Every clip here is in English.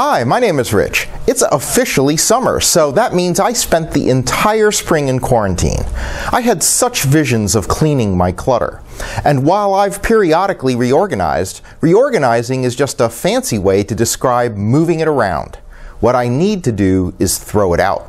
Hi, my name is Rich. It's officially summer, so that means I spent the entire spring in quarantine. I had such visions of cleaning my clutter. And while I've periodically reorganized, reorganizing is just a fancy way to describe moving it around. What I need to do is throw it out.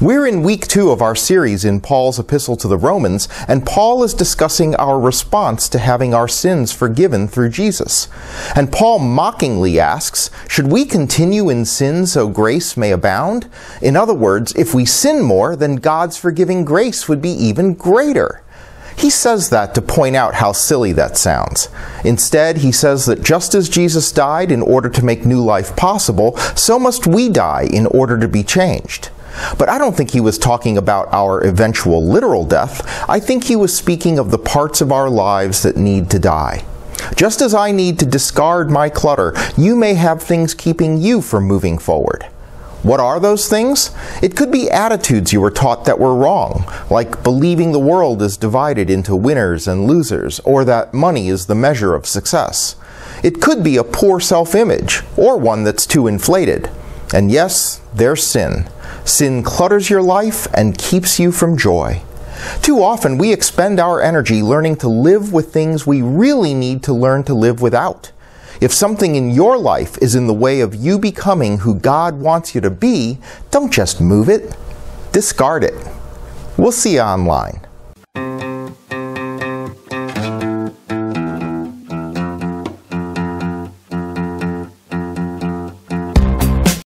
We're in week two of our series in Paul's epistle to the Romans, and Paul is discussing our response to having our sins forgiven through Jesus. And Paul mockingly asks, Should we continue in sin so grace may abound? In other words, if we sin more, then God's forgiving grace would be even greater. He says that to point out how silly that sounds. Instead, he says that just as Jesus died in order to make new life possible, so must we die in order to be changed. But I don't think he was talking about our eventual literal death. I think he was speaking of the parts of our lives that need to die. Just as I need to discard my clutter, you may have things keeping you from moving forward. What are those things? It could be attitudes you were taught that were wrong, like believing the world is divided into winners and losers, or that money is the measure of success. It could be a poor self image, or one that's too inflated. And yes, there's sin. Sin clutters your life and keeps you from joy. Too often we expend our energy learning to live with things we really need to learn to live without. If something in your life is in the way of you becoming who God wants you to be, don't just move it, discard it. We'll see you online.